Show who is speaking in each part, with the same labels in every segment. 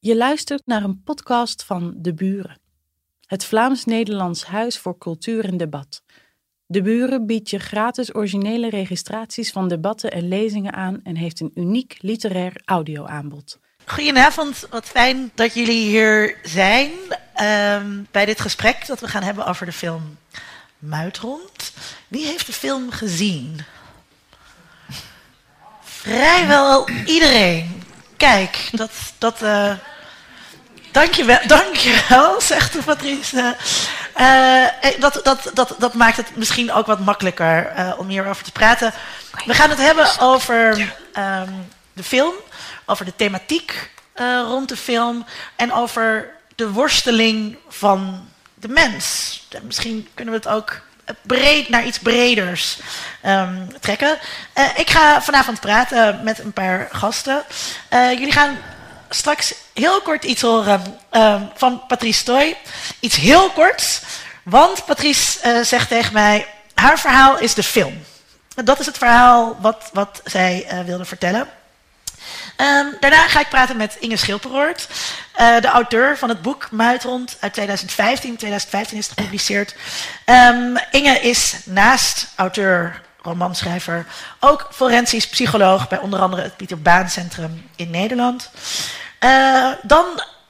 Speaker 1: Je luistert naar een podcast van De Buren, het Vlaams-Nederlands Huis voor Cultuur en Debat. De Buren biedt je gratis originele registraties van debatten en lezingen aan en heeft een uniek literair audioaanbod.
Speaker 2: Goedenavond, wat fijn dat jullie hier zijn ehm, bij dit gesprek dat we gaan hebben over de film Muitrond. Wie heeft de film gezien? Vrijwel iedereen. Kijk, dat. dat uh, dankjewel, dankjewel, zegt Patrice. Uh, dat, dat, dat, dat maakt het misschien ook wat makkelijker uh, om hierover te praten. We gaan het hebben over um, de film, over de thematiek rond de film en over de worsteling van de mens. Misschien kunnen we het ook breed naar iets breders um, trekken. Uh, ik ga vanavond praten met een paar gasten. Uh, jullie gaan straks heel kort iets horen uh, van Patrice Toy. Iets heel korts, want Patrice zegt tegen mij: haar verhaal is de film. Dat is het verhaal wat, wat zij wilde vertellen. Um, daarna ga ik praten met Inge Schilperoort, uh, de auteur van het boek Muitrond uit 2015. 2015 is gepubliceerd. Um, Inge is naast auteur, romanschrijver, ook forensisch psycholoog bij onder andere het Pieter Baan Centrum in Nederland. Uh, dan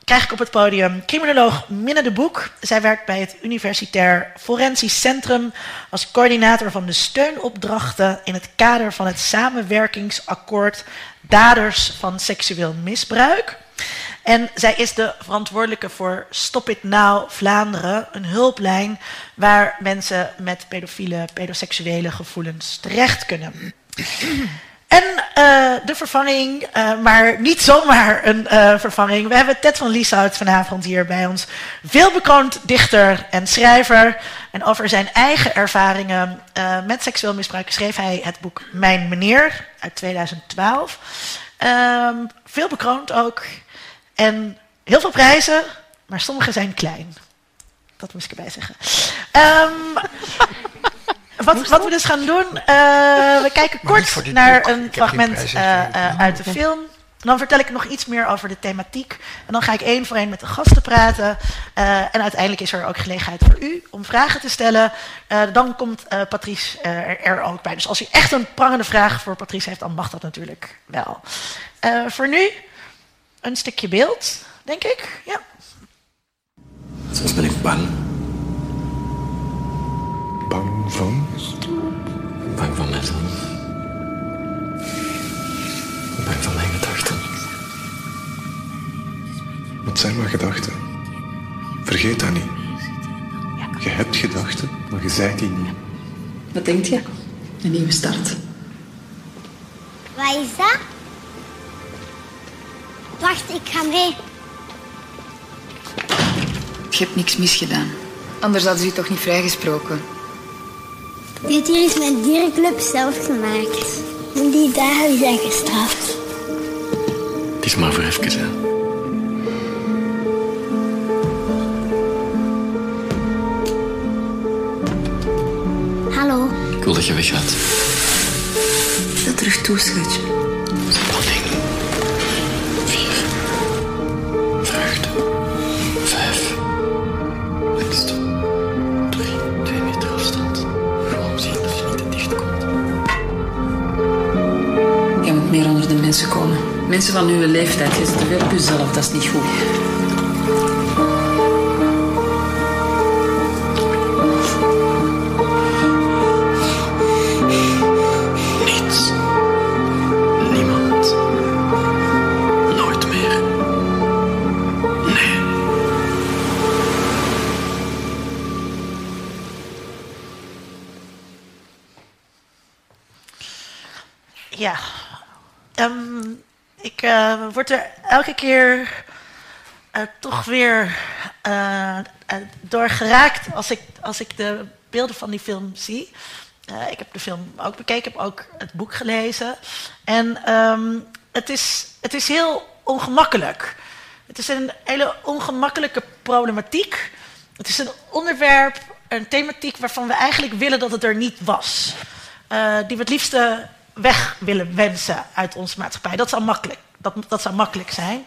Speaker 2: krijg ik op het podium criminoloog Minne de Boek. Zij werkt bij het Universitair Forensisch Centrum als coördinator van de steunopdrachten in het kader van het samenwerkingsakkoord daders van seksueel misbruik. En zij is de verantwoordelijke voor Stop It Now Vlaanderen, een hulplijn waar mensen met pedofiele, pedoseksuele gevoelens terecht kunnen. En uh, de vervanging, uh, maar niet zomaar een uh, vervanging. We hebben Ted van Lieshout vanavond hier bij ons. Veelbekroond dichter en schrijver. En over zijn eigen ervaringen met seksueel misbruik schreef hij het boek Mijn Meneer uit 2012. Um, veel bekroond ook. En heel veel prijzen, maar sommige zijn klein. Dat moest ik erbij zeggen. Um, wat, wat, we dus gaan doen, uh, we kijken kort naar boek. een fragment uh, uh, uit de film. Dan vertel ik nog iets meer over de thematiek. En dan ga ik één voor één met de gasten praten. en uiteindelijk is er ook gelegenheid voor u om vragen te stellen. dan komt Patrice er, er, ook bij. Dus als u echt een prangende vraag voor Patrice heeft, dan mag dat natuurlijk wel. voor nu een stukje beeld, denk ik. Ja.
Speaker 3: Soms ben ik bang.
Speaker 4: Bang van?
Speaker 3: Bang van mezelf. Bang van mijn gedachten.
Speaker 4: Wat zijn maar gedachten? Vergeet dat niet. Je hebt gedachten, maar je zijt die niet.
Speaker 5: Wat denk je? Een nieuwe start.
Speaker 6: Wat is dat? Wacht, ik ga mee.
Speaker 5: Je hebt niks misgedaan. Anders hadden ze je toch niet vrijgesproken.
Speaker 6: Dit hier is mijn dierenclub zelf gemaakt. En die dagen zijn gestraft.
Speaker 3: Het is maar voor even, hè.
Speaker 6: Hallo.
Speaker 3: Ik wil dat je weggaat.
Speaker 5: Dat terug toe, schatje. Mensen van uw leeftijd, je zit te veel dat is niet goed.
Speaker 2: Elke keer uh, toch weer uh, door geraakt als ik, als ik de beelden van die film zie. ik heb de film ook bekeken, heb ook het boek gelezen. En um, het, is, het is heel ongemakkelijk. Het is een hele ongemakkelijke problematiek. Het is een onderwerp, een thematiek waarvan we eigenlijk willen dat het er niet was. die we het liefste weg willen wensen uit onze maatschappij. Dat zou makkelijk, dat, dat zou makkelijk zijn.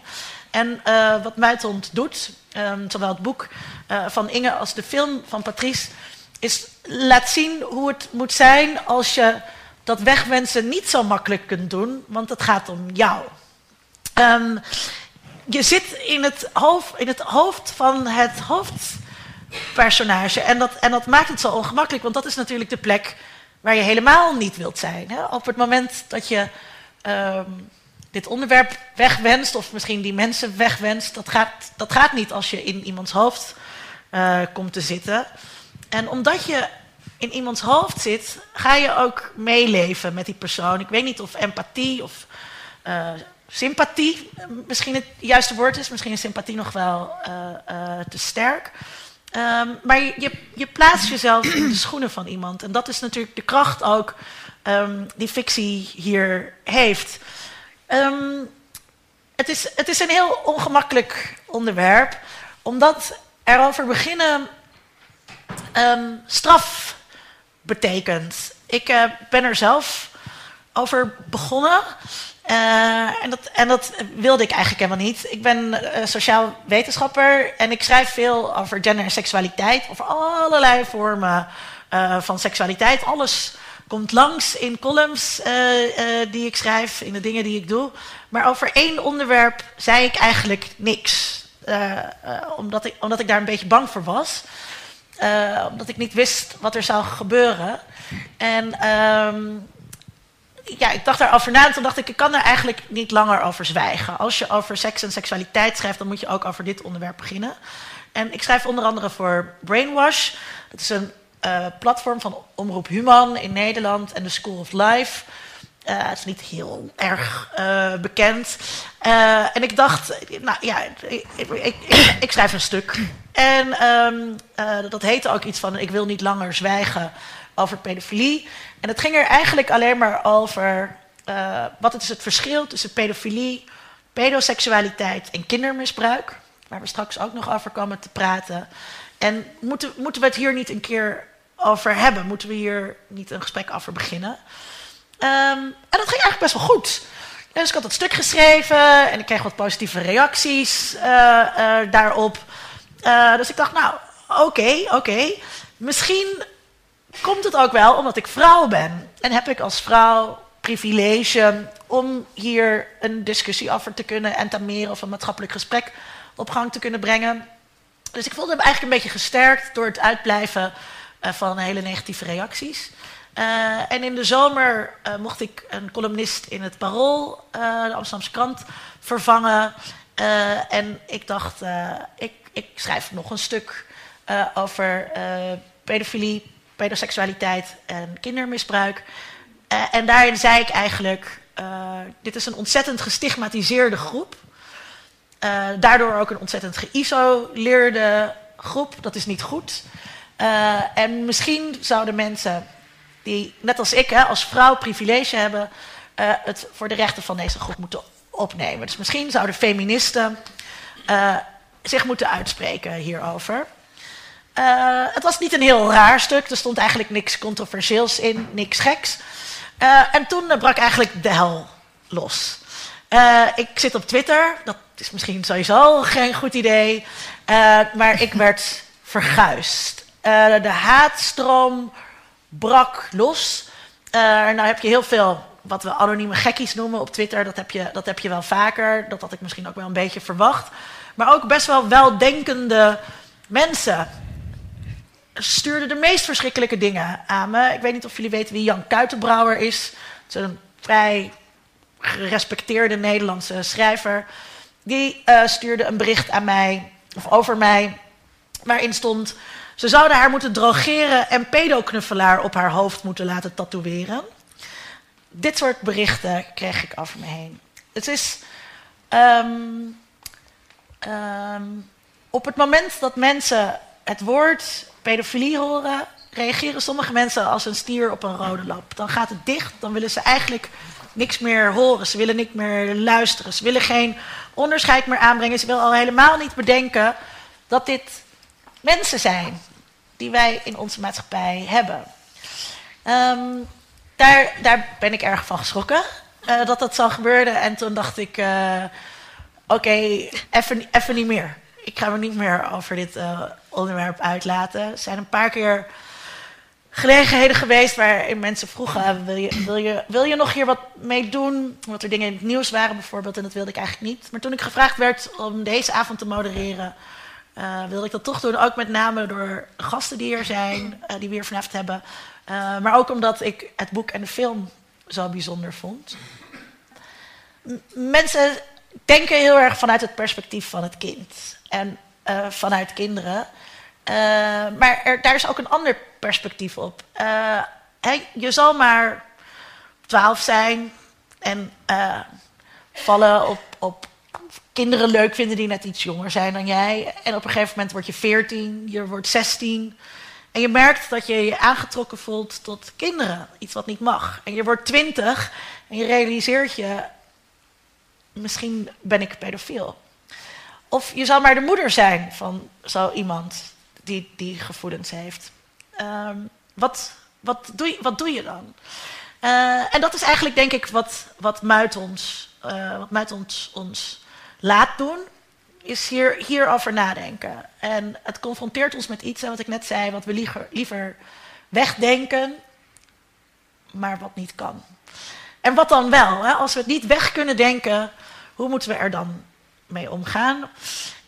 Speaker 2: En uh, wat Muitond doet, um, zowel het boek uh, van Inge als de film van Patrice, is laat zien hoe het moet zijn als je dat wegwensen niet zo makkelijk kunt doen, want het gaat om jou. Um, je zit in het, hoofd, in het hoofd van het hoofdpersonage en dat, en dat maakt het zo ongemakkelijk, want dat is natuurlijk de plek waar je helemaal niet wilt zijn. Hè? Op het moment dat je um, dit onderwerp wegwenst, of misschien die mensen wegwenst, dat gaat, dat gaat niet als je in iemands hoofd uh, komt te zitten. En omdat je in iemands hoofd zit, ga je ook meeleven met die persoon. Ik weet niet of empathie of uh, sympathie misschien het juiste woord is. Misschien is sympathie nog wel te sterk. Um, maar je, je, plaatst jezelf in de schoenen van iemand. En dat is natuurlijk de kracht ook um, die fictie hier heeft. Um, het, is, het is een heel ongemakkelijk onderwerp, omdat erover beginnen straf betekent. Ik uh, ben er zelf over begonnen. Uh, en, dat, en dat wilde ik eigenlijk helemaal niet. Ik ben uh, sociaal wetenschapper en ik schrijf veel over gender en seksualiteit. Over allerlei vormen van seksualiteit. Alles komt langs in columns die ik schrijf, in de dingen die ik doe. Maar over één onderwerp zei ik eigenlijk niks. omdat, ik, omdat ik daar een beetje bang voor was. omdat ik niet wist wat er zou gebeuren. En... Um, ja, ik dacht daarover na en toen dacht ik, ik kan er eigenlijk niet langer over zwijgen. Als je over seks en seksualiteit schrijft, dan moet je ook over dit onderwerp beginnen. En ik schrijf onder andere voor Brainwash. Het is een uh, platform van Omroep Human in Nederland en de School of Life. Uh, het is niet heel erg uh, bekend. en ik dacht, nou ja, ik, ik, ik, ik schrijf een stuk. En um, dat heette ook iets van, ik wil niet langer zwijgen over pedofilie. En het ging er eigenlijk alleen maar over wat is het verschil tussen pedofilie, pedoseksualiteit en kindermisbruik. Waar we straks ook nog over komen te praten. En moeten, moeten we het hier niet een keer over hebben? Moeten we hier niet een gesprek over beginnen? Um, en dat ging eigenlijk best wel goed. dus ik had het stuk geschreven en ik kreeg wat positieve reacties uh, uh, daarop. dus ik dacht, nou, oké, oké. Misschien komt het ook wel omdat ik vrouw ben. En heb ik als vrouw privilege om hier een discussie over te kunnen entameren of een maatschappelijk gesprek op gang te kunnen brengen. Dus ik voelde me eigenlijk een beetje gesterkt door het uitblijven van hele negatieve reacties. Uh, en in de zomer uh, mocht ik een columnist in het Parool, de Amsterdamse krant, vervangen. en ik dacht, ik, ik, schrijf nog een stuk over pedofilie, pedoseksualiteit en kindermisbruik. En daarin zei ik eigenlijk, dit is een ontzettend gestigmatiseerde groep. Daardoor ook een ontzettend geïsoleerde groep. Dat is niet goed. En misschien zouden mensen die, net als ik, hè, als vrouw privilege hebben, het voor de rechten van deze groep moeten opnemen. Dus misschien zouden feministen zich moeten uitspreken hierover. Het was niet een heel raar stuk. Er stond eigenlijk niks controversieels in, niks geks. En toen brak eigenlijk de hel los. Ik zit op Twitter. Dat is misschien sowieso geen goed idee. maar ik werd verguisd. De haatstroom brak los. nou heb je heel veel wat we anonieme gekkies noemen op Twitter. Dat heb, je, dat heb je wel vaker. Dat had ik misschien ook wel een beetje verwacht. Maar ook best wel weldenkende mensen stuurde de meest verschrikkelijke dingen aan me. Ik weet niet of jullie weten wie Jan Kuitenbrouwer is. Het is een vrij gerespecteerde Nederlandse schrijver. Die uh, stuurde een bericht aan mij, of over mij, waarin stond... Ze zouden haar moeten drogeren en pedoknuffelaar op haar hoofd moeten laten tatoeëren. Dit soort berichten kreeg ik over me heen. Het is... Um, um, op het moment dat mensen het woord pedofilie horen, reageren sommige mensen als een stier op een rode lap. Dan gaat het dicht, dan willen ze eigenlijk niks meer horen. Ze willen niet meer luisteren. Ze willen geen onderscheid meer aanbrengen. Ze willen al helemaal niet bedenken dat dit mensen zijn die wij in onze maatschappij hebben. Um, daar, daar ben ik erg van geschrokken uh, dat dat zo gebeurde. En toen dacht ik, uh, oké, even niet meer. Ik ga me niet meer over dit eh, onderwerp uitlaten. Er zijn een paar keer gelegenheden geweest waarin mensen vroegen: wil je, wil, je, wil je nog hier wat mee doen? Omdat er dingen in het nieuws waren bijvoorbeeld, en dat wilde ik eigenlijk niet. Maar toen ik gevraagd werd om deze avond te modereren, eh, wilde ik dat toch doen. Ook met name door gasten die er zijn, eh, die we hier vanavond hebben. Eh, maar ook omdat ik het boek en de film zo bijzonder vond. Mensen denken heel erg vanuit het perspectief van het kind en vanuit kinderen. Maar er, daar is ook een ander perspectief op. Hè, je zal maar twaalf zijn en vallen op, op kinderen leuk vinden die net iets jonger zijn dan jij. En op een gegeven moment word je 14, je wordt 16. En je merkt dat je je aangetrokken voelt tot kinderen. Iets wat niet mag. En je wordt 20 en je realiseert je, misschien ben ik pedofiel. Of je zal maar de moeder zijn van zo iemand die die gevoelens heeft. Ehm, wat, wat, doe je, wat doe je dan? Eh, en dat is eigenlijk, denk ik, wat, wat Muit ons, eh, wat Muit ons, ons laat doen. Is hier, hierover nadenken. En het confronteert ons met iets, wat ik net zei, wat we liever, liever wegdenken, maar wat niet kan. En wat dan wel? Hè? Als we het niet weg kunnen denken, hoe moeten we er dan mee omgaan?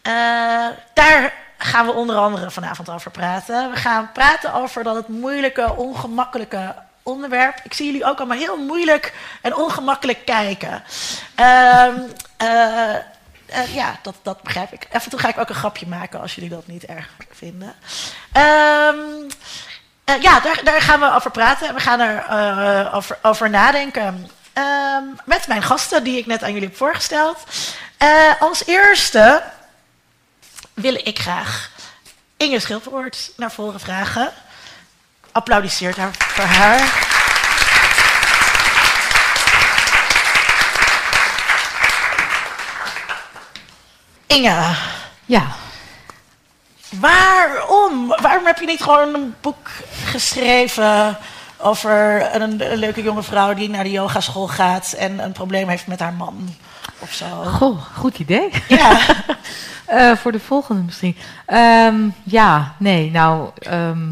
Speaker 2: Eh, daar gaan we onder andere vanavond over praten. We gaan praten over dat het moeilijke, ongemakkelijke onderwerp. Ik zie jullie ook allemaal heel moeilijk en ongemakkelijk kijken. Eh, eh, ja, dat, dat begrijp ik. Af en toe ga ik ook een grapje maken als jullie dat niet erg vinden. Ehm, eh, ja, daar, daar gaan we over praten en we gaan er eh, over, over nadenken. Ehm, met mijn gasten die ik net aan jullie heb voorgesteld. Als eerste wil ik graag Inge Schilvoort naar voren vragen. Applaudisseert haar voor haar. Inge,
Speaker 7: Ja,
Speaker 2: waarom? Waarom heb je niet gewoon een boek geschreven over een, een leuke jonge vrouw die naar de yogaschool gaat en een probleem heeft met haar man of zo?
Speaker 7: goh, goed idee.
Speaker 2: Ja,
Speaker 7: Eh, voor de volgende misschien. Ehm, ja, nee, nou, ehm,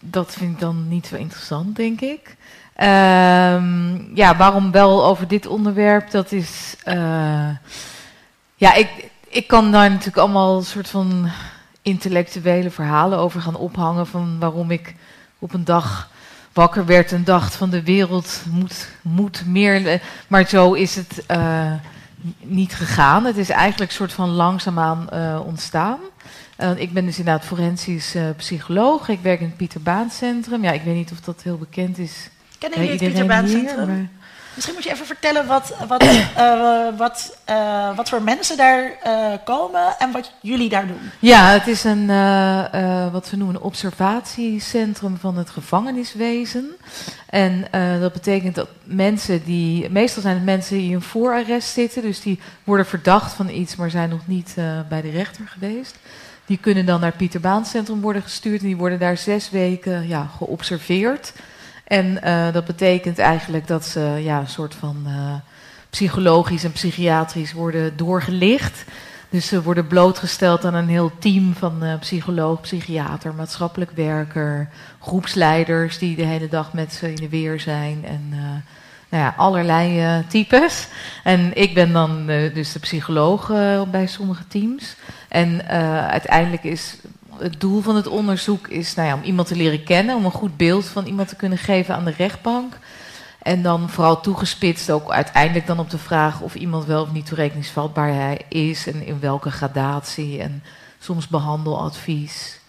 Speaker 7: dat vind ik dan niet zo interessant, denk ik. Ehm, ja, waarom wel over dit onderwerp? Dat is. eh, ja, ik, ik kan daar natuurlijk allemaal een soort van intellectuele verhalen over gaan ophangen. Van waarom ik op een dag wakker werd en dacht van de wereld moet, moet meer. Maar zo is het eh, niet gegaan. Het is eigenlijk een soort van langzaamaan eh, ontstaan. Eh, ik ben dus inderdaad forensisch psycholoog. Ik werk in het Pieter Baan Centrum. Ja, ik weet niet of dat heel bekend is.
Speaker 2: kennen
Speaker 7: bij
Speaker 2: jullie het Pieter Baan
Speaker 7: hier,
Speaker 2: Centrum?
Speaker 7: maar-
Speaker 2: Misschien moet je even vertellen wat, wat, eh, wat, eh, wat voor mensen daar eh, komen en wat jullie daar doen.
Speaker 7: Ja, het is een, wat we noemen, een observatiecentrum van het gevangeniswezen. En dat betekent dat mensen die, meestal zijn het mensen die in voorarrest zitten, dus die worden verdacht van iets, maar zijn nog niet bij de rechter geweest. Die kunnen dan naar het Pieter Baan Centrum worden gestuurd en die worden daar zes weken ja, geobserveerd. En eh, dat betekent eigenlijk dat ze ja, een soort van eh, psychologisch en psychiatrisch worden doorgelicht. Dus ze worden blootgesteld aan een heel team van eh, psycholoog, psychiater, maatschappelijk werker, groepsleiders die de hele dag met ze in de weer zijn en nou ja, allerlei types. En ik ben dan dus de psycholoog bij sommige teams. En uiteindelijk is het doel van het onderzoek is nou ja, om iemand te leren kennen, om een goed beeld van iemand te kunnen geven aan de rechtbank. En dan vooral toegespitst ook uiteindelijk dan op de vraag of iemand wel of niet toerekeningsvatbaar hij is en in welke gradatie en soms behandeladvies.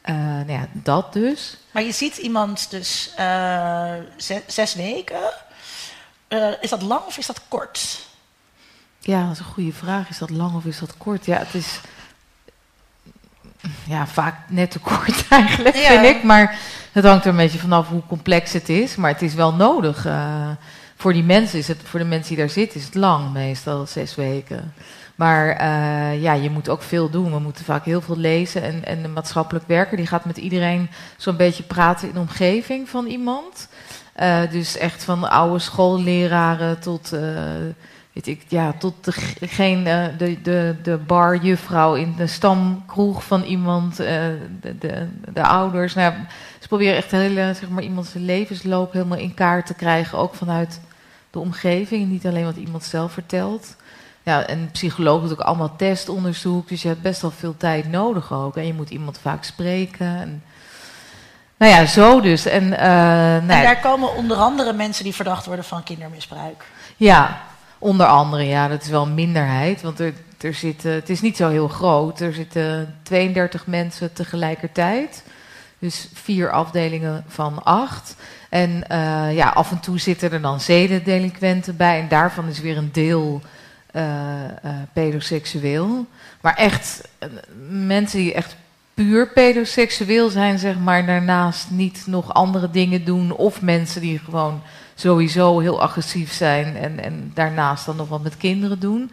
Speaker 7: Eh, nou ja, dat dus.
Speaker 2: Maar je ziet iemand dus eh, ze- zes weken. Eh, is dat lang of is dat kort?
Speaker 7: Ja, dat is een goede vraag. Is dat lang of is dat kort? Ja, het is ja, vaak net te kort eigenlijk,
Speaker 2: Ja.
Speaker 7: vind ik. Maar het hangt er een beetje vanaf hoe complex het is. Maar het is wel nodig. eh, voor die mensen is het, voor de mensen die daar zitten, is het lang meestal, zes weken. Maar eh, ja, je moet ook veel doen. We moeten vaak heel veel lezen. En, en de maatschappelijk werker die gaat met iedereen zo'n beetje praten in de omgeving van iemand. Eh, dus echt van oude schoolleraren tot weet ik, ja, tot de, geen, eh, de, de, de barjuffrouw in de stamkroeg van iemand, eh, de, de, de ouders. Nou, ja, ze proberen echt hele, zeg maar, iemands levensloop helemaal in kaart te krijgen, ook vanuit de omgeving, niet alleen wat iemand zelf vertelt. Ja, en psycholoog doet ook allemaal testonderzoek, dus je hebt best wel veel tijd nodig ook. En je moet iemand vaak spreken. En, nou ja, zo dus. En, uh, nou
Speaker 2: en daar komen onder andere mensen die verdacht worden van kindermisbruik.
Speaker 7: Ja, onder andere, ja, dat is wel een minderheid. Want er, er zitten, het is niet zo heel groot. Er zitten 32 mensen tegelijkertijd. Dus vier afdelingen van acht. En uh, ja, af en toe zitten er dan zedendelinquenten bij. En daarvan is weer een deel uh, pedoseksueel. Maar echt, mensen die echt puur pedoseksueel zijn, zeg maar, daarnaast niet nog andere dingen doen. Of mensen die gewoon sowieso heel agressief zijn en, en daarnaast dan nog wat met kinderen doen.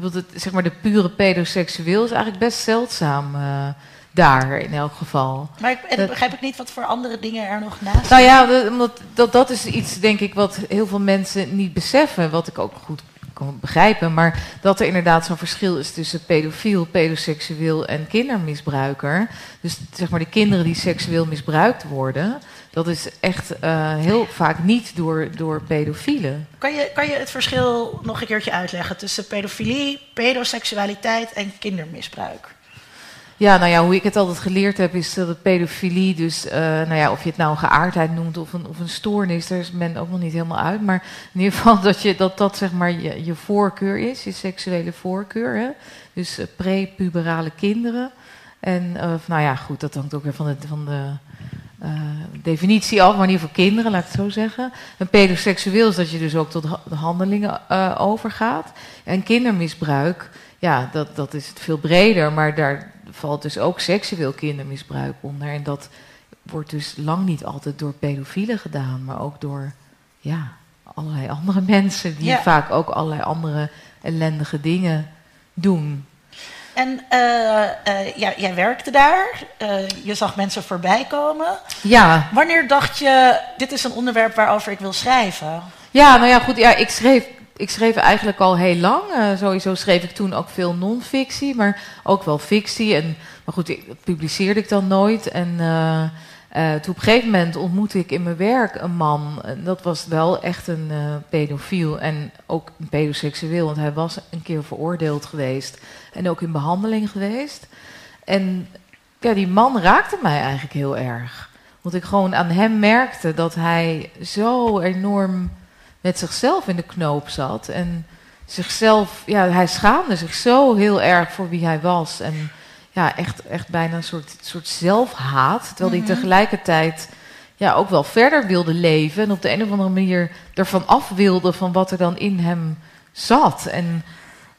Speaker 7: Het, zeg maar, de pure pedoseksueel is eigenlijk best zeldzaam uh, daar in elk geval.
Speaker 2: Maar ik, en begrijp ik niet wat voor andere dingen er nog naast
Speaker 7: Nou ja, dat, dat, dat is iets denk ik wat heel veel mensen niet beseffen. Wat ik ook goed kan begrijpen. Maar dat er inderdaad zo'n verschil is tussen pedofiel, pedoseksueel en kindermisbruiker. Dus zeg maar de kinderen die seksueel misbruikt worden. Dat is echt uh, heel vaak niet door, door pedofielen.
Speaker 2: Kan je, kan je het verschil nog een keertje uitleggen tussen pedofilie, pedoseksualiteit en kindermisbruik?
Speaker 7: Ja, nou ja, hoe ik het altijd geleerd heb, is dat pedofilie, dus uh, nou ja, of je het nou een geaardheid noemt of een, of een stoornis, daar is men ook nog niet helemaal uit. Maar in ieder geval dat je, dat, dat zeg maar je, je voorkeur is, je seksuele voorkeur. Hè? Dus uh, prepuberale kinderen. En uh, nou ja, goed, dat hangt ook weer van de, van de definitie af, maar in ieder geval kinderen, laat ik het zo zeggen. En pedoseksueel is dat je dus ook tot handelingen overgaat. En kindermisbruik, ja, dat, dat is het veel breder, maar daar valt dus ook seksueel kindermisbruik onder. En dat wordt dus lang niet altijd door pedofielen gedaan, maar ook door ja, allerlei andere mensen die
Speaker 2: Ja.
Speaker 7: vaak ook allerlei andere ellendige dingen doen.
Speaker 2: En eh, eh, ja, jij werkte daar, eh, je zag mensen voorbij komen.
Speaker 7: Ja,
Speaker 2: Wanneer dacht je, dit is een onderwerp waarover ik wil schrijven?
Speaker 7: Ja, nou ja, goed. Ja, ik, schreef, ik schreef eigenlijk al heel lang. Sowieso schreef ik toen ook veel non-fictie, maar ook wel fictie. En, maar goed, ik, dat publiceerde ik dan nooit. En eh, toen op een gegeven moment ontmoette ik in mijn werk een man. Dat was wel echt een eh, pedofiel en ook pedoseksueel. Want hij was een keer veroordeeld geweest en ook in behandeling geweest. En ja, die man raakte mij eigenlijk heel erg. Want ik gewoon aan hem merkte dat hij zo enorm met zichzelf in de knoop zat. En zichzelf, ja, hij schaamde zich zo heel erg voor wie hij was. En ja, echt, echt bijna een soort, soort zelfhaat. Terwijl hij tegelijkertijd ja, ook wel verder wilde leven. En op de een of andere manier ervan af wilde van wat er dan in hem zat. En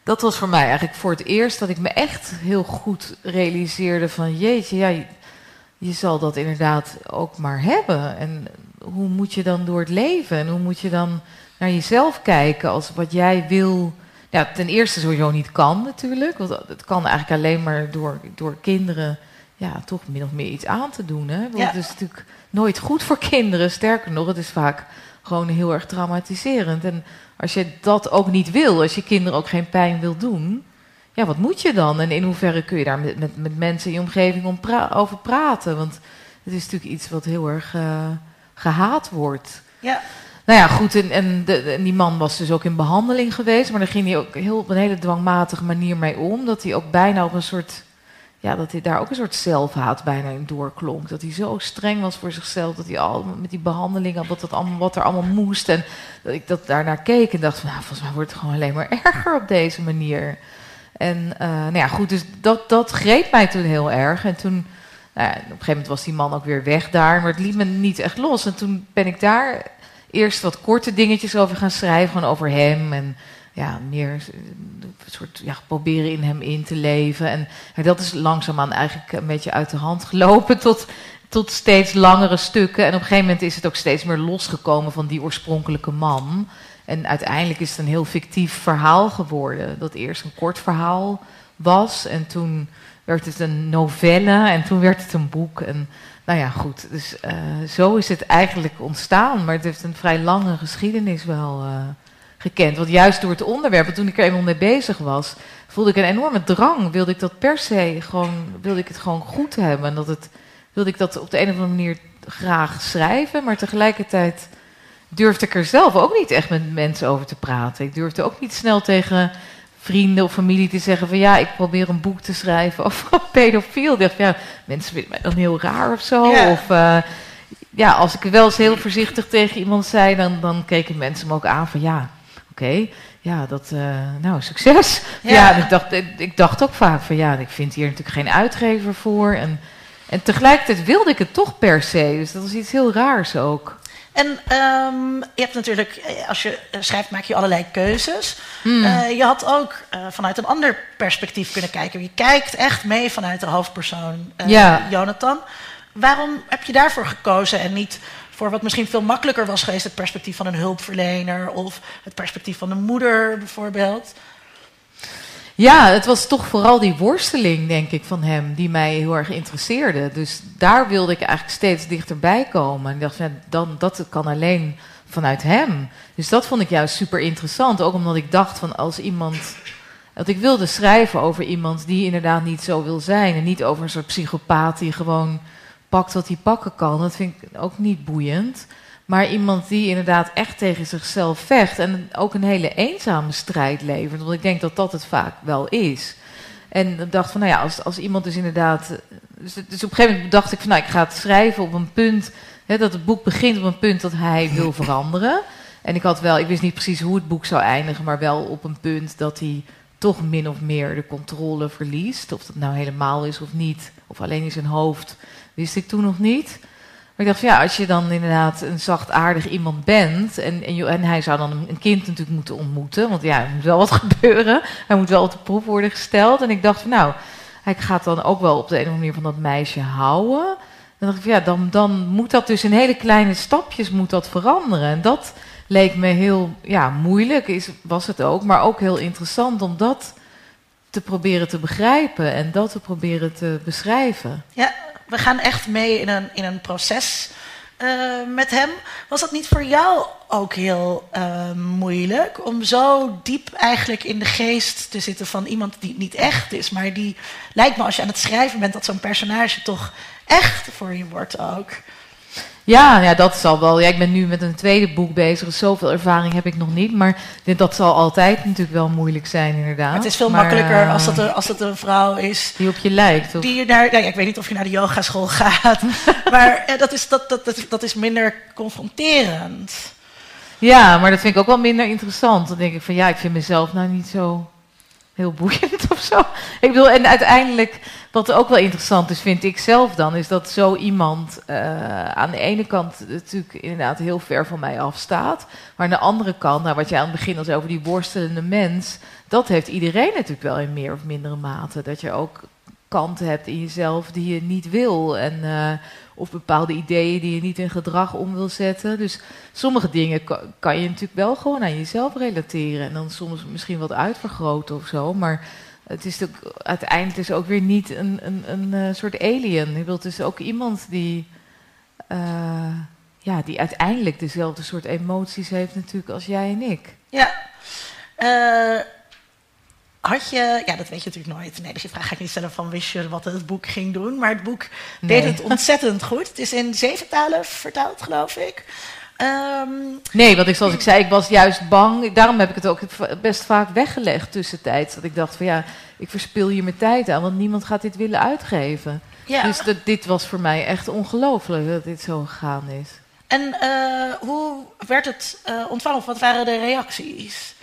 Speaker 7: dat was voor mij eigenlijk voor het eerst dat ik me echt heel goed realiseerde van jeetje, ja, je, je zal dat inderdaad ook maar hebben. En hoe moet je dan door het leven? En hoe moet je dan naar jezelf kijken als wat jij wil. Ja, ten eerste sowieso niet kan natuurlijk. Want het kan eigenlijk alleen maar door, door kinderen ja, toch min of meer iets aan te doen. Hè? Want
Speaker 2: Ja.
Speaker 7: het is natuurlijk nooit goed voor kinderen. Sterker nog, het is vaak gewoon heel erg traumatiserend. En als je dat ook niet wil, als je kinderen ook geen pijn wil doen, ja, wat moet je dan? En in hoeverre kun je daar met, met, met mensen in je omgeving om pra- over praten? Want het is natuurlijk iets wat heel erg eh, gehaat wordt.
Speaker 2: Ja,
Speaker 7: Nou ja, goed, en, en, de, die man was dus ook in behandeling geweest, maar daar ging hij ook heel, op een hele dwangmatige manier mee om. Dat hij ook bijna op een soort, ja, dat hij daar ook een soort zelfhaat bijna in doorklonk. Dat hij zo streng was voor zichzelf, dat hij al met die behandelingen, wat, dat allemaal, wat er allemaal moest. En dat ik dat daarnaar keek en dacht van, nou, volgens mij wordt het gewoon alleen maar erger op deze manier. En eh, nou ja, goed, dus dat, dat greep mij toen heel erg. En toen, nou ja, op een gegeven moment was die man ook weer weg daar, maar het liet me niet echt los. En toen ben ik daar eerst wat korte dingetjes over gaan schrijven, gewoon over hem. En ja, meer een soort ja, proberen in hem in te leven. En dat is langzaamaan eigenlijk een beetje uit de hand gelopen tot, tot steeds langere stukken. En op een gegeven moment is het ook steeds meer losgekomen van die oorspronkelijke man. En uiteindelijk is het een heel fictief verhaal geworden. Dat eerst een kort verhaal was en toen werd het een novelle en toen werd het een boek. En nou ja, goed. Dus eh, zo is het eigenlijk ontstaan. Maar het heeft een vrij lange geschiedenis wel eh, gekend. Want juist door het onderwerp, en toen ik er eenmaal mee bezig was, voelde ik een enorme drang. Wilde ik dat per se gewoon, wilde ik het gewoon goed hebben. En dat het, wilde ik dat op de een of andere manier graag schrijven, maar tegelijkertijd durfde ik er zelf ook niet echt met mensen over te praten. Ik durfde ook niet snel tegen vrienden of familie te zeggen van ja, ik probeer een boek te schrijven over een pedofiel. Dacht, ja, mensen vinden mij dan heel raar of zo.
Speaker 2: Ja.
Speaker 7: Of eh, ja, als ik wel eens heel voorzichtig tegen iemand zei, dan, dan keken mensen me ook aan van ja, oké, ja, dat, eh, nou, succes.
Speaker 2: Ja.
Speaker 7: Ik, dacht, ik, ik dacht ook vaak van ja, ik vind hier natuurlijk geen uitgever voor. En, en tegelijkertijd wilde ik het toch per se. Dus dat was iets heel raars ook.
Speaker 2: En ehm, je hebt natuurlijk, eh, als je eh, schrijft, maak je allerlei keuzes.
Speaker 7: Hmm.
Speaker 2: Eh, je had ook vanuit een ander perspectief kunnen kijken. Je kijkt echt mee vanuit de hoofdpersoon
Speaker 7: Ja.
Speaker 2: Jonathan. Waarom heb je daarvoor gekozen en niet voor wat misschien veel makkelijker was geweest, het perspectief van een hulpverlener of het perspectief van een moeder bijvoorbeeld?
Speaker 7: Ja, het was toch vooral die worsteling, denk ik, van hem, die mij heel erg interesseerde. Dus daar wilde ik eigenlijk steeds dichterbij komen. En ik dacht, dan, dat kan alleen vanuit hem. Dus dat vond ik juist super interessant. Ook omdat ik dacht van als iemand. Dat ik wilde schrijven over iemand die inderdaad niet zo wil zijn. En niet over een soort psychopaat die gewoon pakt wat hij pakken kan. Dat vind ik ook niet boeiend. Maar iemand die inderdaad echt tegen zichzelf vecht. En ook een hele eenzame strijd levert. Want ik denk dat dat het vaak wel is. En ik dacht van, nou ja, als, als iemand dus inderdaad... Dus, dus op een gegeven moment dacht ik van, nou, ik ga het schrijven op een punt... Hè, dat het boek begint op een punt dat hij wil veranderen. En ik had wel, ik wist niet precies hoe het boek zou eindigen... maar wel op een punt dat hij toch min of meer de controle verliest. Of dat nou helemaal is of niet. Of alleen in zijn hoofd, wist ik toen nog niet... Maar ik dacht van ja, als je dan inderdaad een zachtaardig iemand bent. En, en, en hij zou dan een, kind natuurlijk moeten ontmoeten. Want ja, er moet wel wat gebeuren. Hij moet wel op de proef worden gesteld. En ik dacht van nou, hij gaat dan ook wel op de een of andere manier van dat meisje houden. Dan dacht ik van ja, dan, dan moet dat dus in hele kleine stapjes moet dat veranderen. En dat leek me heel ja, moeilijk, is, was het ook. Maar ook heel interessant om dat te proberen te begrijpen. En dat te proberen te beschrijven.
Speaker 2: Ja, we gaan echt mee in een, in een proces eh, met hem. Was dat niet voor jou ook heel eh, moeilijk om zo diep eigenlijk in de geest te zitten van iemand die niet echt is, maar die lijkt me als je aan het schrijven bent dat zo'n personage toch echt voor je wordt ook.
Speaker 7: Ja, ja, dat zal wel. Ja, ik ben nu met een tweede boek bezig. Dus zoveel ervaring heb ik nog niet. Maar dit- dat zal altijd natuurlijk wel moeilijk zijn, inderdaad.
Speaker 2: het is veel
Speaker 7: Maar,
Speaker 2: makkelijker
Speaker 7: eh,
Speaker 2: als het, een, als het een vrouw is
Speaker 7: Die op je lijkt. Of...
Speaker 2: die je naar, nou ja, ik weet niet of je naar de yogaschool gaat, maar eh, dat, is, dat, dat, dat, dat is minder confronterend.
Speaker 7: Ja, maar dat vind ik ook wel minder interessant. Dan denk ik van ja, ik vind mezelf nou niet zo heel boeiend of zo. Ik bedoel, en uiteindelijk, wat ook wel interessant is, vind ik zelf dan, is dat zo iemand eh, aan de ene kant natuurlijk inderdaad heel ver van mij afstaat. Maar aan de andere kant, nou, wat jij aan het begin had over die worstelende mens, dat heeft iedereen natuurlijk wel in meer of mindere mate. Dat je ook kanten hebt in jezelf die je niet wil. En, eh, of bepaalde ideeën die je niet in gedrag om wil zetten. Dus sommige dingen ka- kan je natuurlijk wel gewoon aan jezelf relateren. En dan soms misschien wat uitvergroten of zo. Maar het is natuurlijk uiteindelijk ook weer niet een, een, een eh, soort alien. Je wilt dus ook iemand die, eh, ja, die uiteindelijk dezelfde soort emoties heeft natuurlijk als jij en ik.
Speaker 2: Ja. Eh, had je, ja, dat weet je natuurlijk nooit. Nee, die vraag ga ik niet stellen van wist je wat het boek ging doen. Maar het boek
Speaker 7: Nee.
Speaker 2: deed het ontzettend goed. Het is in zeven talen vertaald, geloof ik. Ehm,
Speaker 7: Nee, want ik, zoals ik zei, ik was juist bang. Daarom heb ik het ook best vaak weggelegd tussentijds. Dat ik dacht van ja, ik verspil hier mijn tijd aan, want niemand gaat dit willen uitgeven.
Speaker 2: ja.
Speaker 7: Dus dat, dit was voor mij echt ongelooflijk dat dit zo gegaan is.
Speaker 2: En eh, hoe werd het eh, ontvangen? Of wat waren de reacties?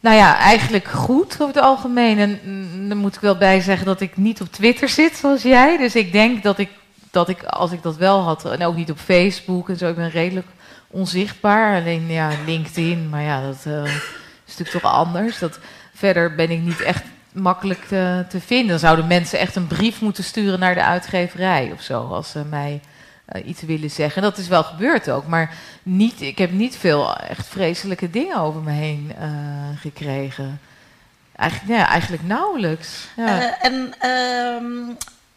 Speaker 7: Nou ja, eigenlijk goed over het algemeen. En mm, dan moet ik wel bij zeggen dat ik niet op Twitter zit zoals jij. Dus ik denk dat ik, dat ik als ik dat wel had, en ook niet op Facebook en zo, ik ben redelijk onzichtbaar. Alleen ja, LinkedIn, maar ja, dat eh, is natuurlijk toch anders. Dat, verder ben ik niet echt makkelijk te, te vinden. Dan zouden mensen echt een brief moeten sturen naar de uitgeverij of zo, als ze mij eh, iets willen zeggen. Dat is wel gebeurd ook, maar niet, ik heb niet veel echt vreselijke dingen over me heen eh, gekregen. Eigenlijk, ja, eigenlijk nauwelijks. Ja.
Speaker 2: Eh, en,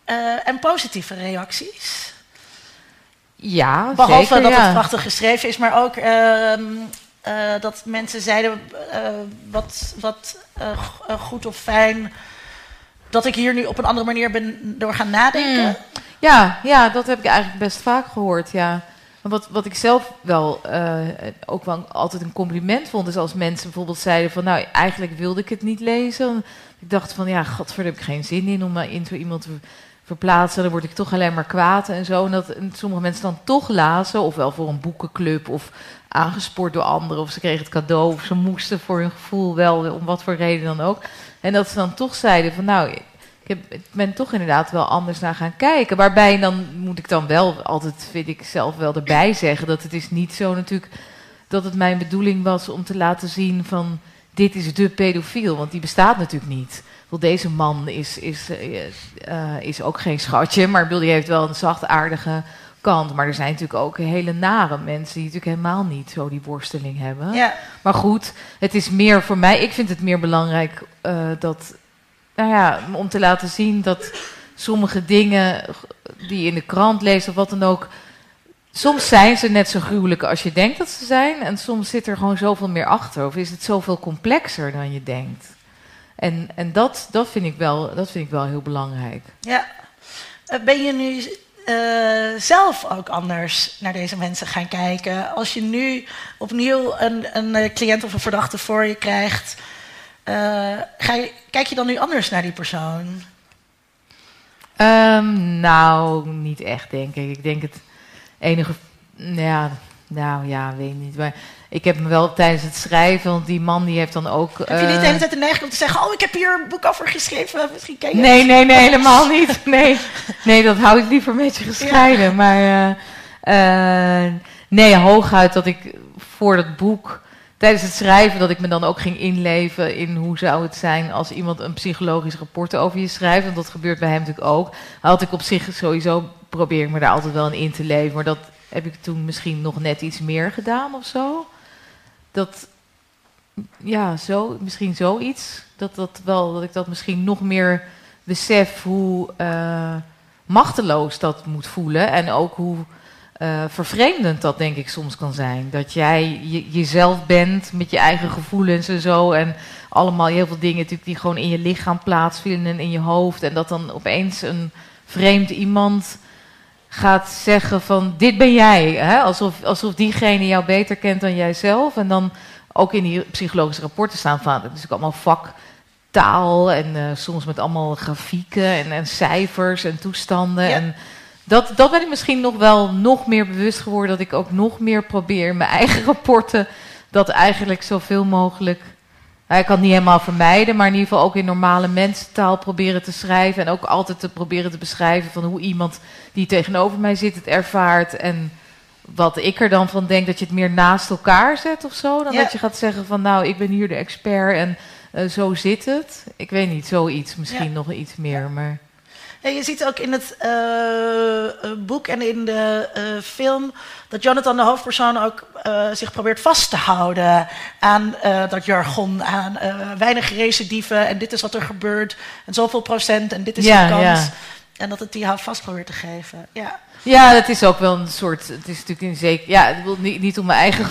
Speaker 2: eh, en positieve reacties?
Speaker 7: ja,
Speaker 2: Behalve
Speaker 7: zeker,
Speaker 2: dat
Speaker 7: ja.
Speaker 2: het prachtig geschreven is, maar ook ehm, eh, dat mensen zeiden eh, wat, wat goed of fijn. Dat ik hier nu op een andere manier ben door gaan nadenken.
Speaker 7: Mm. Ja, ja, dat heb ik eigenlijk best vaak gehoord, ja. Wat, wat ik zelf wel ook wel altijd een compliment vond, is als mensen bijvoorbeeld zeiden van, nou, eigenlijk wilde ik het niet lezen. Ik dacht van, ja, godver, heb ik geen zin in om in zo iemand te verplaatsen. Dan word ik toch alleen maar kwaad en zo. En dat sommige mensen dan toch lazen, ofwel voor een boekenclub of aangespoord door anderen, of ze kregen het cadeau, of ze moesten voor hun gevoel wel, om wat voor reden dan ook. En dat ze dan toch zeiden van, nou, ik, heb, ik ben toch inderdaad wel anders naar gaan kijken. Waarbij dan moet ik dan wel altijd, vind ik zelf wel erbij zeggen, dat het is niet zo natuurlijk dat het mijn bedoeling was om te laten zien van dit is de pedofiel, want die bestaat natuurlijk niet. Deze man is, is, eh, eh, is ook geen schatje, maar bedoel, die heeft wel een zachtaardige kant. Maar er zijn natuurlijk ook hele nare mensen die natuurlijk helemaal niet zo die worsteling hebben.
Speaker 2: Ja.
Speaker 7: Maar goed, het is meer voor mij. Ik vind het meer belangrijk eh, dat, nou ja, om te laten zien dat sommige dingen die je in de krant leest of wat dan ook. Soms zijn ze net zo gruwelijk als je denkt dat ze zijn. En soms zit er gewoon zoveel meer achter. Of is het zoveel complexer dan je denkt. En, en dat, dat, vind ik wel, dat vind ik wel heel belangrijk.
Speaker 2: Ja. Eh, Ben je nu eh, zelf ook anders naar deze mensen gaan kijken? Als je nu opnieuw een, een eh, cliënt of een verdachte voor je krijgt, ga je, kijk je dan nu anders naar die persoon?
Speaker 7: Ehm, nou, niet echt, denk ik. Ik denk het enige. Ja, nou ja, weet niet. Maar ik heb me wel tijdens het schrijven, want die man die heeft dan ook.
Speaker 2: Heb je niet de
Speaker 7: eh,
Speaker 2: hele tijd de neiging om te zeggen: Oh, ik heb hier een boek over geschreven, misschien ken je het?
Speaker 7: Nee, nee, nee, helemaal niet. Nee, nee dat hou ik liever met je gescheiden. Maar eh, nee, hooguit dat ik voor dat boek, tijdens het schrijven, dat ik me dan ook ging inleven in hoe zou het zijn als iemand een psychologisch rapport over je schrijft. Want dat gebeurt bij hem natuurlijk ook. Had ik op zich sowieso, probeer ik me daar altijd wel in te leven. Maar dat heb ik toen misschien nog net iets meer gedaan of zo. Dat, ja, zo, misschien zoiets. Dat, dat, wel, dat ik dat misschien nog meer besef hoe eh, machteloos dat moet voelen. En ook hoe eh, vervreemdend dat denk ik soms kan zijn. Dat jij je- jezelf bent met je eigen gevoelens en zo. En allemaal heel veel dingen natuurlijk die gewoon in je lichaam plaatsvinden en in je hoofd. En dat dan opeens een vreemd iemand gaat zeggen van dit ben jij. Hè? Alsof, alsof diegene jou beter kent dan jijzelf. En dan ook in die psychologische rapporten staan van... Het is natuurlijk allemaal vaktaal en eh, soms met allemaal grafieken en, en cijfers en toestanden.
Speaker 2: Ja.
Speaker 7: En dat, dat ben ik misschien nog wel nog meer bewust geworden... dat ik ook nog meer probeer in mijn eigen rapporten... dat eigenlijk zoveel mogelijk... Nou, ik kan het niet helemaal vermijden, maar in ieder geval ook in normale mensentaal proberen te schrijven. En ook altijd te proberen te beschrijven van hoe iemand die tegenover mij zit het ervaart. En wat ik er dan van denk, dat je het meer naast elkaar zet of zo. Dan
Speaker 2: Ja.
Speaker 7: dat je gaat zeggen van nou, ik ben hier de expert en eh, zo zit het. Ik weet niet, zoiets. Misschien
Speaker 2: Ja.
Speaker 7: nog iets meer, maar...
Speaker 2: Je ziet ook in het eh, eh, boek en in de eh, film dat Jonathan, de hoofdpersoon, ook zich probeert vast te houden aan dat jargon, aan weinig recidieven en dit is wat er gebeurt en zoveel procent en dit is
Speaker 7: Ja,
Speaker 2: de kans.
Speaker 7: ja.
Speaker 2: En dat het die houvast probeert te geven. Ja.
Speaker 7: Ja, dat is ook wel een soort. Het is natuurlijk in zeker. Ja, niet, niet om mijn eigen,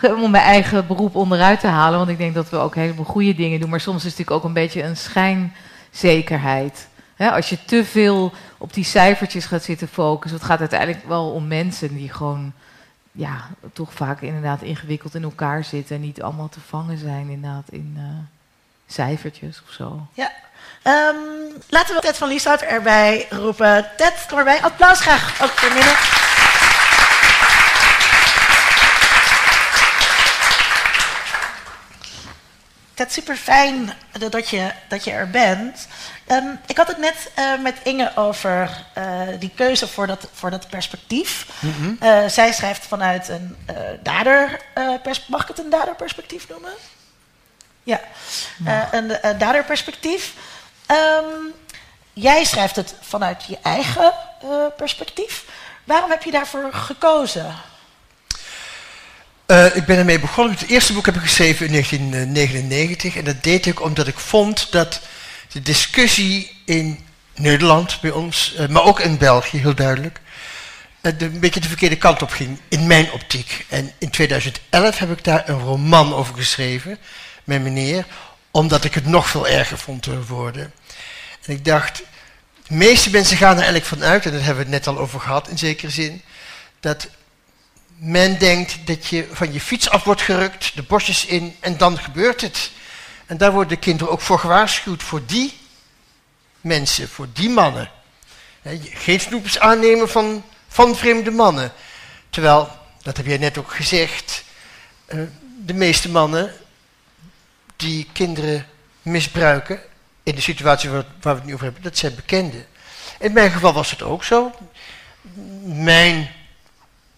Speaker 7: om mijn eigen beroep onderuit te halen, want ik denk dat we ook heleboel goede dingen doen. Maar soms is het natuurlijk ook een beetje een schijnzekerheid. Als je te veel op die cijfertjes gaat zitten focussen, het gaat uiteindelijk wel om mensen die gewoon, ja, toch vaak inderdaad ingewikkeld in elkaar zitten en niet allemaal te vangen zijn inderdaad in eh, cijfertjes of zo.
Speaker 2: ja. Ehm, laten we Ted van Lieshout erbij roepen. Ted, kom erbij. Applaus graag ook voor midden. Ted, super fijn dat je, dat je er bent. Ehm, ik had het net eh, met Inge over eh, die keuze voor dat, voor dat perspectief. Eh, zij schrijft vanuit een dader, mag ik het een daderperspectief noemen? Ja, een daderperspectief. Ehm, jij schrijft het vanuit je eigen perspectief. Waarom heb je daarvoor gekozen?
Speaker 8: Eh, ik ben ermee begonnen. Het eerste boek heb ik geschreven in 1999. En dat deed ik omdat ik vond dat de discussie in Nederland bij ons, eh, maar ook in België heel duidelijk, eh, de, een beetje de verkeerde kant op ging, in mijn optiek. En in 2011 heb ik daar een roman over geschreven, met meneer, omdat ik het nog veel erger vond te worden. En ik dacht, de meeste mensen gaan er eigenlijk vanuit, en daar hebben we het net al over gehad in zekere zin, dat men denkt dat je van je fiets af wordt gerukt, de bosjes in, en dan gebeurt het. En daar worden de kinderen ook voor gewaarschuwd, voor die mensen, voor die mannen. Geen snoepjes aannemen van, van vreemde mannen. Terwijl, dat heb jij net ook gezegd, eh, de meeste mannen die kinderen misbruiken, in de situatie waar we het nu over hebben, dat zijn bekenden. In mijn geval was het ook zo. Mijn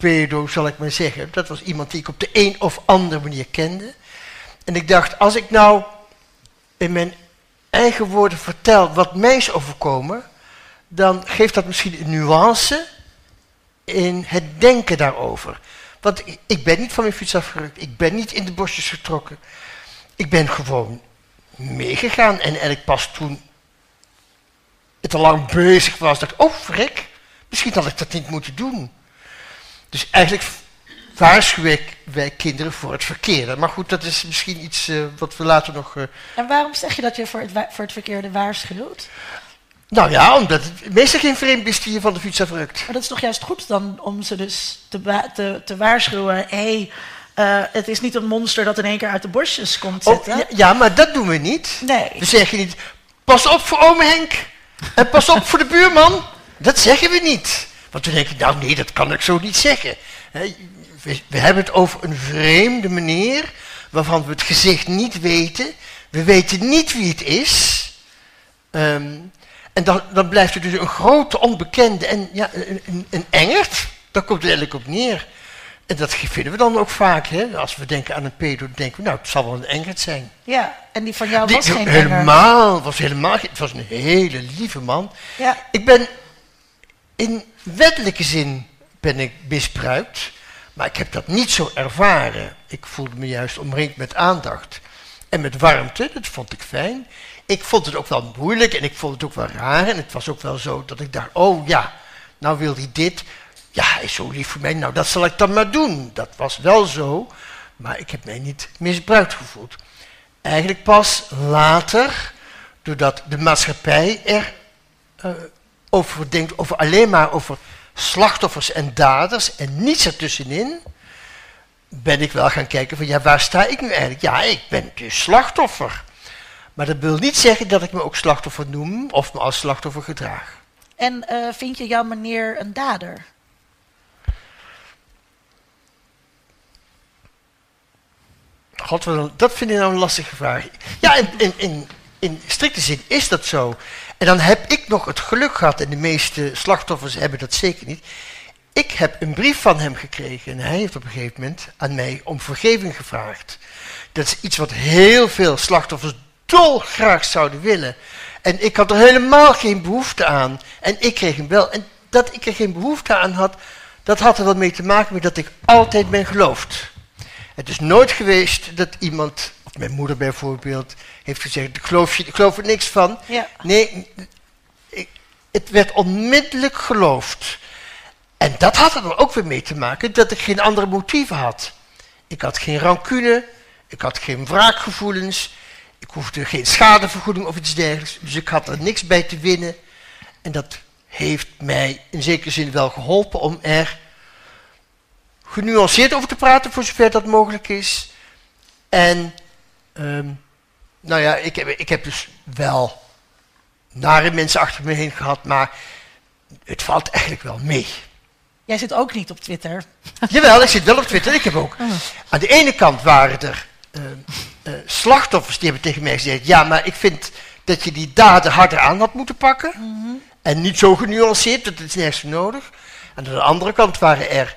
Speaker 8: pedo, zal ik maar zeggen, dat was iemand die ik op de een of andere manier kende. En ik dacht, als ik nou in mijn eigen woorden vertel wat mij is overkomen, dan geeft dat misschien een nuance in het denken daarover. Want ik- ik ben niet van mijn fiets afgerukt, ik ben niet in de bosjes getrokken. Ik ben gewoon meegegaan en eigenlijk pas toen het al lang bezig was, dacht ik, oh vrek, misschien had ik dat niet moeten doen. Dus eigenlijk waarschuw ik wij kinderen voor het verkeerde. Maar goed, dat is misschien iets eh, wat we later nog... eh,
Speaker 2: En waarom zeg je dat je voor het, voor het verkeerde waarschuwt?
Speaker 8: nou ja, omdat het meestal geen vreemd is die je van de fiets afrukt.
Speaker 2: Maar dat is toch juist goed dan om ze dus te, te, te waarschuwen. Hé, hey, eh, het is niet een monster dat in één keer uit de bosjes komt
Speaker 8: Oh,
Speaker 2: zitten.
Speaker 8: ja, ja, maar dat doen we niet.
Speaker 2: Nee.
Speaker 8: We zeggen niet, pas op voor ome Henk. En pas op voor de buurman. Dat zeggen we niet. Want we denken, nou nee, dat kan ik zo niet zeggen. We, hebben het over een vreemde meneer, waarvan we het gezicht niet weten. We weten niet wie het is. Ehm, en dan, dan blijft er dus een grote onbekende en ja, een, een, engert. Daar komt het eigenlijk op neer. En dat vinden we dan ook vaak. Hè? Als we denken aan een pedo, dan denken we, nou, het zal wel een engert zijn.
Speaker 2: Ja, en die van jou
Speaker 8: Die-
Speaker 2: was geen enger.
Speaker 8: helemaal, was helemaal, het was een hele lieve man.
Speaker 2: Ja.
Speaker 8: Ik ben in wettelijke zin ben ik misbruikt, maar ik heb dat niet zo ervaren. Ik voelde me juist omringd met aandacht en met warmte, dat vond ik fijn. Ik vond het ook wel moeilijk en ik vond het ook wel raar en het was ook wel zo dat ik dacht, oh ja, nou wil hij dit. Ja, hij is zo lief voor mij, nou dat zal ik dan maar doen. Dat was wel zo, maar ik heb mij niet misbruikt gevoeld. Eigenlijk pas later, doordat de maatschappij er eh, over denkt, over alleen maar over slachtoffers en daders en niets ertussenin, ben ik wel gaan kijken van ja, waar sta ik nu eigenlijk? Ja, ik ben dus slachtoffer. Maar dat wil niet zeggen dat ik me ook slachtoffer noem of me als slachtoffer gedraag.
Speaker 2: En eh, vind je jouw meneer een dader?
Speaker 8: God, dat vind ik nou een lastige vraag. Ja, in, in, in, in strikte zin is dat zo. En dan heb ik nog het geluk gehad, en de meeste slachtoffers hebben dat zeker niet. Ik heb een brief van hem gekregen en hij heeft op een gegeven moment aan mij om vergeving gevraagd. Dat is iets wat heel veel slachtoffers dolgraag zouden willen. En ik had er helemaal geen behoefte aan. En ik kreeg hem wel. En dat ik er geen behoefte aan had, dat had er wel mee te maken met dat ik altijd ben geloofd. Het is nooit geweest dat iemand, mijn moeder bijvoorbeeld, heeft gezegd: Ik geloof, je, ik geloof er niks van.
Speaker 2: Ja.
Speaker 8: Nee, ik, het werd onmiddellijk geloofd. En dat had er ook weer mee te maken dat ik geen andere motieven had. Ik had geen rancune, ik had geen wraakgevoelens, ik hoefde geen schadevergoeding of iets dergelijks. Dus ik had er niks bij te winnen. En dat heeft mij in zekere zin wel geholpen om er genuanceerd over te praten, voor zover dat mogelijk is. En, ehm, nou ja, ik heb, ik heb dus wel nare mensen achter me heen gehad, maar het valt eigenlijk wel mee.
Speaker 2: Jij zit ook niet op Twitter.
Speaker 8: Jawel, ik zit wel op Twitter. Ik heb ook. Aan de ene kant waren er eh, eh, slachtoffers die hebben tegen mij gezegd: Ja, maar ik vind dat je die daden harder aan had moeten pakken. En niet zo genuanceerd, dat is nergens nodig. En aan de andere kant waren er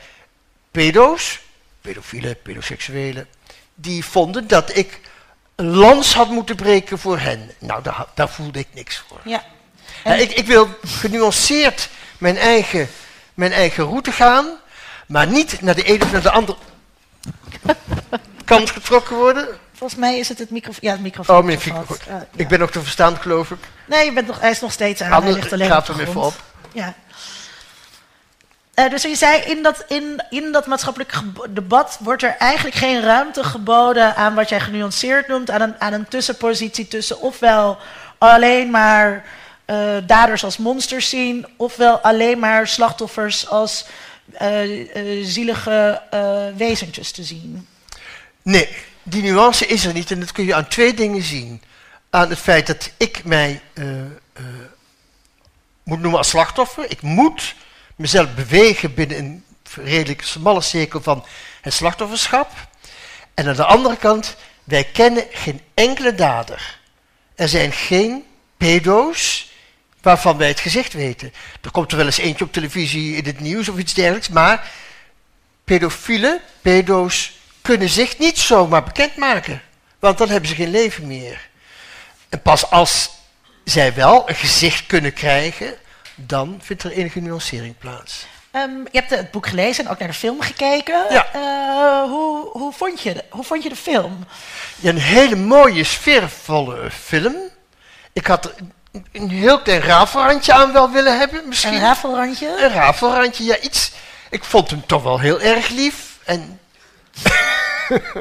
Speaker 8: pedo's, pedofielen, pedoseksuelen, die vonden dat ik een lans had moeten breken voor hen. Nou, daar, daar voelde ik niks voor.
Speaker 2: Ja.
Speaker 8: Ja, ik, ik wil genuanceerd mijn eigen, mijn eigen route gaan, maar niet naar de ene of naar de andere kant getrokken worden.
Speaker 2: Volgens mij is het het microfoon. Ja, het microfoon.
Speaker 8: Oh, mijn microfoon.
Speaker 2: Ja,
Speaker 8: Ik ben nog te verstaan, geloof ik.
Speaker 2: Nee, je bent nog, hij is nog steeds aan. Hij
Speaker 8: Anders
Speaker 2: ligt alleen
Speaker 8: gaat even
Speaker 2: grond.
Speaker 8: op.
Speaker 2: Ja. Eh, dus je zei, in dat, in, in dat maatschappelijk debat wordt er eigenlijk geen ruimte geboden aan wat jij genuanceerd noemt, aan een, aan een tussenpositie tussen ofwel alleen maar eh, daders als monsters zien, ofwel alleen maar slachtoffers als eh, zielige wezentjes te zien.
Speaker 8: Nee, die nuance is er niet en dat kun je aan twee dingen zien. Aan het feit dat ik mij moet noemen als slachtoffer. Ik moet mezelf bewegen binnen een redelijk smalle cirkel van het slachtofferschap. En aan de andere kant, wij kennen geen enkele dader. Er zijn geen pedo's waarvan wij het gezicht weten. Er komt er wel eens eentje op televisie in het nieuws of iets dergelijks, maar pedofielen, pedo's, kunnen zich niet zomaar bekendmaken. Want dan hebben ze geen leven meer. En pas als zij wel een gezicht kunnen krijgen, dan vindt er enige nuancering plaats.
Speaker 2: Ehm, je hebt het boek gelezen en ook naar de film gekeken.
Speaker 8: Ja.
Speaker 2: Eh, hoe, hoe, vond je de, hoe vond je de film?
Speaker 8: Ja, een hele mooie, sfeervolle film. Ik had er een, heel klein rafelrandje aan wel willen hebben, misschien.
Speaker 2: Een rafelrandje?
Speaker 8: Een rafelrandje, ja, iets. Ik vond hem toch wel heel erg lief. En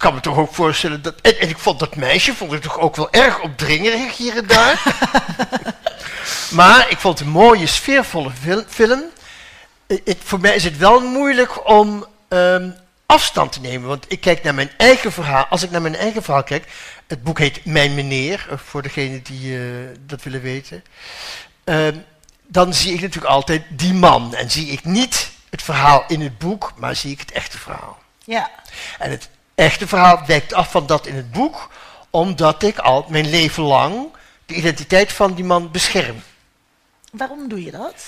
Speaker 8: kan me toch ook voorstellen dat. En, en ik vond dat meisje vond ik toch ook wel erg opdringerig hier en daar. maar ik vond het een mooie, sfeervolle fil- film. Voor mij is het wel moeilijk om ehm, afstand te nemen. Want ik kijk naar mijn eigen verhaal. Als ik naar mijn eigen verhaal kijk. Het boek heet Mijn Meneer, eh, voor degenen die eh, dat willen weten. Ehm, dan zie ik natuurlijk altijd die man. En zie ik niet het verhaal in het boek, maar zie ik het echte verhaal.
Speaker 2: Ja.
Speaker 8: En het echte verhaal wijkt af van dat in het boek, omdat ik al mijn leven lang de identiteit van die man bescherm.
Speaker 2: Waarom doe je dat?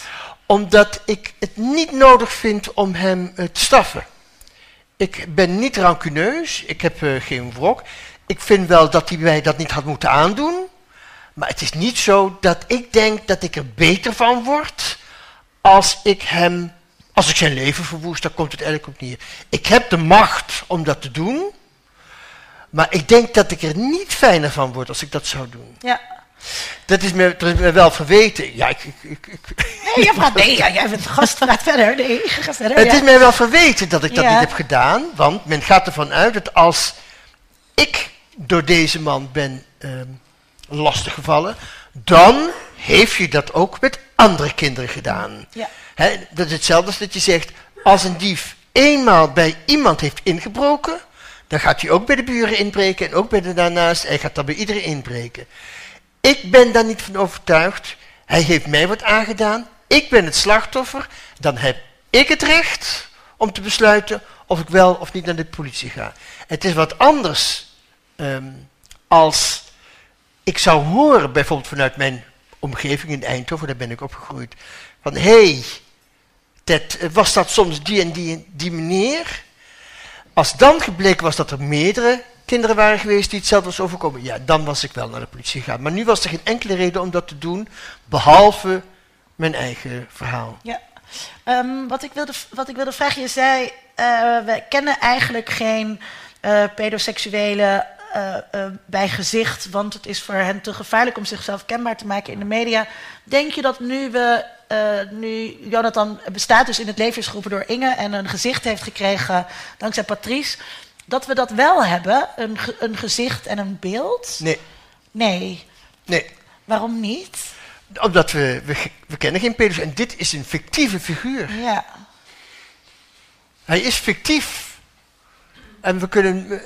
Speaker 8: Omdat ik het niet nodig vind om hem eh, te straffen. Ik ben niet rancuneus, ik heb eh, geen wrok. Ik vind wel dat hij mij dat niet had moeten aandoen. Maar het is niet zo dat ik denk dat ik er beter van word als ik hem, als ik zijn leven verwoest, daar komt het eigenlijk op neer. Ik heb de macht om dat te doen, maar ik denk dat ik er niet fijner van word als ik dat zou doen.
Speaker 2: Ja.
Speaker 8: Dat is me, dat is me wel verweten. Ja, ik, ik, ik,
Speaker 2: Nee, jij praat, nee, ja, jij bent gast, praat verder. Nee, ga verder.
Speaker 8: het
Speaker 2: ja.
Speaker 8: is mij wel verweten dat ik dat
Speaker 2: Ja.
Speaker 8: niet heb gedaan, want men gaat ervan uit dat als ik door deze man ben ehm lastiggevallen, dan heeft je dat ook met andere kinderen gedaan.
Speaker 2: Ja.
Speaker 8: Dat is hetzelfde als dat je zegt, als een dief eenmaal bij iemand heeft ingebroken, dan gaat hij ook bij de buren inbreken en ook bij de daarnaast, hij gaat dan bij iedereen inbreken. Ik ben daar niet van overtuigd. Hij heeft mij wat aangedaan. Ik ben het slachtoffer. Dan heb ik het recht om te besluiten of ik wel of niet naar de politie ga. Het is wat anders ehm, als ik zou horen, bijvoorbeeld vanuit mijn omgeving in Eindhoven, daar ben ik opgegroeid, van hé, hey, was dat soms die en die, die meneer? Als dan gebleken was dat er meerdere kinderen waren geweest die hetzelfde was overkomen, ja, dan was ik wel naar de politie gegaan. Maar nu was er geen enkele reden om dat te doen, behalve mijn eigen verhaal.
Speaker 2: Ja. Ehm, wat, ik wilde, wat ik wilde vragen, je zei, eh, we kennen eigenlijk geen eh pedoseksuelen eh, eh, bij gezicht, want het is voor hen te gevaarlijk om zichzelf kenbaar te maken in de media. Denk je dat nu we, eh, nu Jonathan bestaat dus in het leven is geroepen door Inge en een gezicht heeft gekregen dankzij Patrice, dat we dat wel hebben, een, ge- een gezicht en een beeld?
Speaker 8: Nee,
Speaker 2: Nee.
Speaker 8: nee.
Speaker 2: Waarom niet?
Speaker 8: Omdat we, we, we kennen geen pedos en dit is een fictieve figuur.
Speaker 2: Ja.
Speaker 8: Hij is fictief. En we kunnen.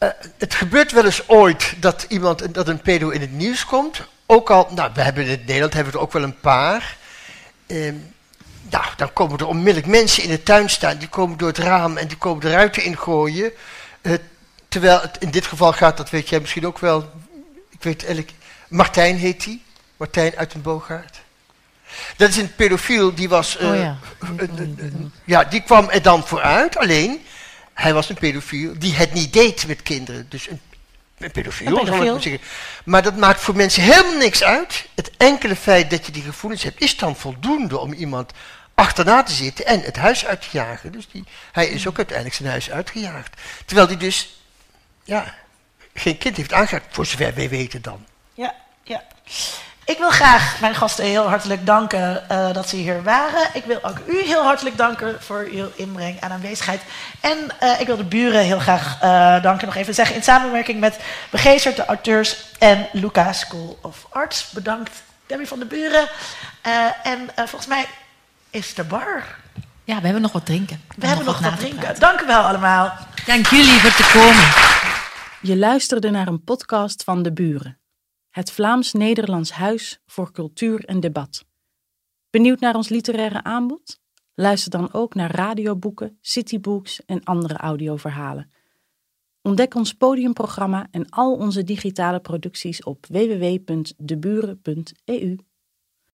Speaker 8: Eh, het gebeurt wel eens ooit dat iemand dat een pedo in het nieuws komt. Ook al, nou, we hebben in het Nederland hebben we er ook wel een paar. Ehm, nou, dan komen er onmiddellijk mensen in de tuin staan. Die komen door het raam en die komen de ruiten ingooien. Eh, terwijl het in dit geval gaat, dat weet jij misschien ook wel. Ik weet eigenlijk. Martijn heet hij. Martijn uit een Boogaard. Dat is een pedofiel die was. eh,
Speaker 7: Oh
Speaker 8: ja, die kwam er dan vooruit. Alleen, hij was een pedofiel die het niet deed met kinderen. Dus een, een pedofiel,
Speaker 2: Een
Speaker 8: zal ik
Speaker 2: pedofiel.
Speaker 8: maar zeggen. Maar dat maakt voor mensen helemaal niks uit. Het enkele feit dat je die gevoelens hebt, is dan voldoende om iemand achterna te zitten en het huis uit te jagen. Dus die, hij is ook uiteindelijk zijn huis uitgejaagd. Terwijl hij dus, ja, geen kind heeft aangeraakt, voor zover wij weten dan.
Speaker 2: Ja, ja. Ik wil graag mijn gasten heel hartelijk danken uh, dat ze hier waren. Ik wil ook u heel hartelijk danken voor uw inbreng en aanwezigheid. En uh, ik wil de buren heel graag uh, danken. Nog even zeggen in samenwerking met Begeesterd, de auteurs en Luca School of Arts. Bedankt Debbie van de Buren. en volgens mij is de bar.
Speaker 7: Ja, we hebben nog wat drinken.
Speaker 2: We, we hebben nog, nog wat drinken. Praten. Dank u wel allemaal.
Speaker 7: Dank jullie voor te komen.
Speaker 1: Je luisterde naar een podcast van De Buren. Het Vlaams-Nederlands Huis voor Cultuur en Debat. Benieuwd naar ons literaire aanbod? Luister dan ook naar radioboeken, citybooks en andere audioverhalen. Ontdek ons podiumprogramma en al onze digitale producties op www.deburen.eu.